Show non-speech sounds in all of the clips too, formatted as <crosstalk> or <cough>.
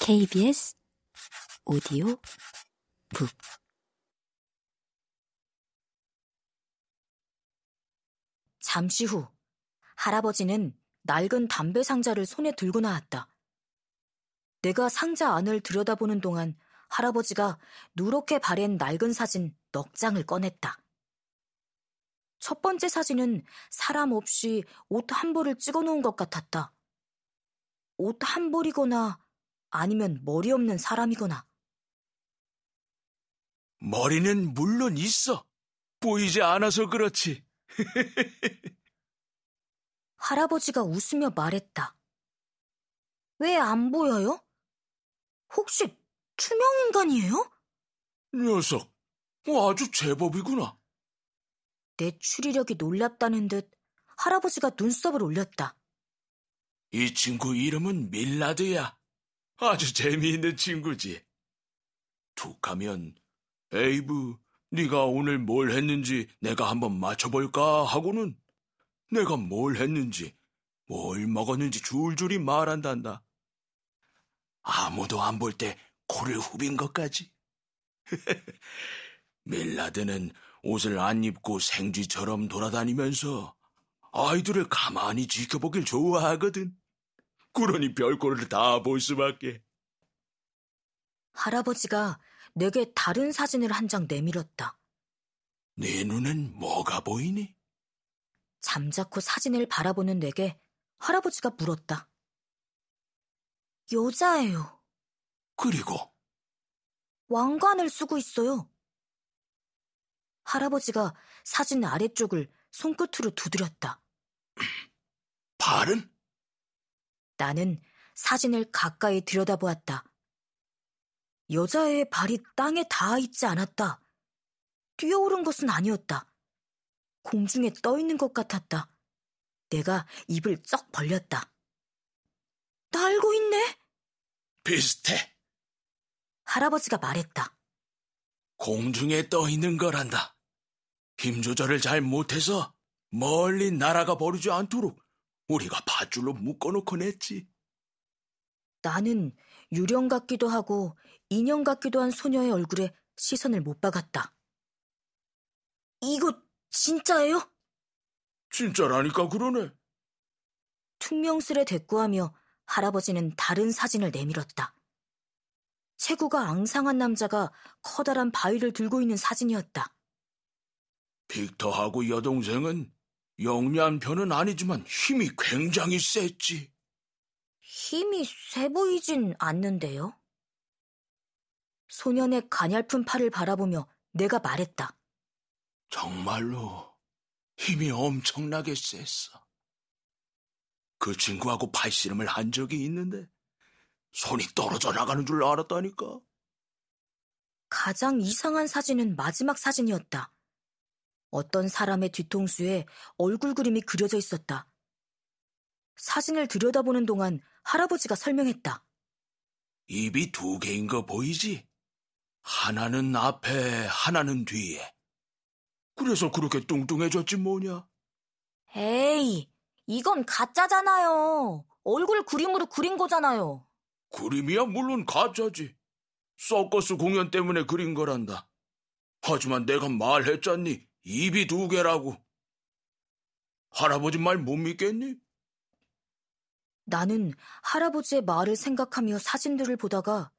KBS 오디오 북 잠시 후 할아버지는 낡은 담배 상자를 손에 들고 나왔다. 내가 상자 안을 들여다보는 동안 할아버지가 누렇게 바랜 낡은 사진 넉 장을 꺼냈다. 첫 번째 사진은 사람 없이 옷 한 벌을 찍어 놓은 것 같았다. 옷 한 벌이거나 아니면 머리 없는 사람이거나. 머리는 물론 있어. 보이지 않아서 그렇지. <laughs> 할아버지가 웃으며 말했다. 왜 안 보여요? 혹시 투명 인간이에요? 녀석, 아주 제법이구나. 내 추리력이 놀랍다는 듯 할아버지가 눈썹을 올렸다. 이 친구 이름은 밀라드야. 아주 재미있는 친구지. 툭 하면 에이브, 네가 오늘 뭘 했는지 내가 한번 맞춰볼까 하고는 내가 뭘 했는지, 뭘 먹었는지 줄줄이 말한단다. 아무도 안 볼 때 코를 후빈 것까지. <laughs> 밀라드는 옷을 안 입고 생쥐처럼 돌아다니면서 아이들을 가만히 지켜보길 좋아하거든. 그러니 별꼴을 다 볼 수밖에. 할아버지가 내게 다른 사진을 한 장 내밀었다. 네 눈엔 뭐가 보이니? 잠자코 사진을 바라보는 내게 할아버지가 물었다. 여자예요. 그리고 왕관을 쓰고 있어요. 할아버지가 사진 아래쪽을 손끝으로 두드렸다. 발은? 나는 사진을 가까이 들여다보았다. 여자의 발이 땅에 닿아 있지 않았다. 뛰어오른 것은 아니었다. 공중에 떠 있는 것 같았다. 내가 입을 쩍 벌렸다. 날고 있네? 비슷해. 할아버지가 말했다. 공중에 떠 있는 거란다. 힘 조절을 잘 못해서 멀리 날아가 버리지 않도록 우리가 밧줄로 묶어놓고 냈지. 나는 유령 같기도 하고 인형 같기도 한 소녀의 얼굴에 시선을 못 박았다. 이거 진짜예요? 진짜라니까 그러네. 퉁명스레 대꾸하며 할아버지는 다른 사진을 내밀었다. 체구가 앙상한 남자가 커다란 바위를 들고 있는 사진이었다. 빅터하고 여동생은 영리한 편은 아니지만 힘이 굉장히 셌지. 힘이 세 보이진 않는데요. 소년의 가냘픈 팔을 바라보며 내가 말했다. 정말로 힘이 엄청나게 셌어. 그 친구하고 팔씨름을 한 적이 있는데 손이 떨어져 나가는 줄 알았다니까. 가장 이상한 사진은 마지막 사진이었다. 어떤 사람의 뒤통수에 얼굴 그림이 그려져 있었다. 사진을 들여다보는 동안 할아버지가 설명했다. 입이 두 개인 거 보이지? 하나는 앞에, 하나는 뒤에. 그래서 그렇게 뚱뚱해졌지 뭐냐? 에이, 이건 가짜잖아요. 얼굴 그림으로 그린 거잖아요. 그림이야 물론 가짜지. 서커스 공연 때문에 그린 거란다. 하지만 내가 말했잖니. 입이 두 개라고. 할아버지 말 못 믿겠니? 나는 할아버지의 말을 생각하며 사진들을 보다가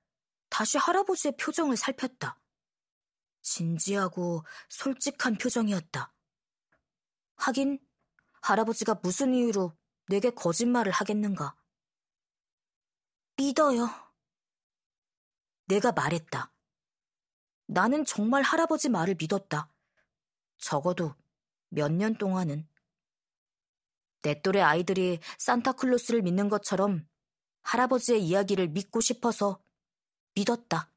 다시 할아버지의 표정을 살폈다. 진지하고 솔직한 표정이었다. 하긴 할아버지가 무슨 이유로 내게 거짓말을 하겠는가. 믿어요. 내가 말했다. 나는 정말 할아버지 말을 믿었다. 적어도 몇 년 동안은. 내 또래 아이들이 산타클로스를 믿는 것처럼 할아버지의 이야기를 믿고 싶어서 믿었다.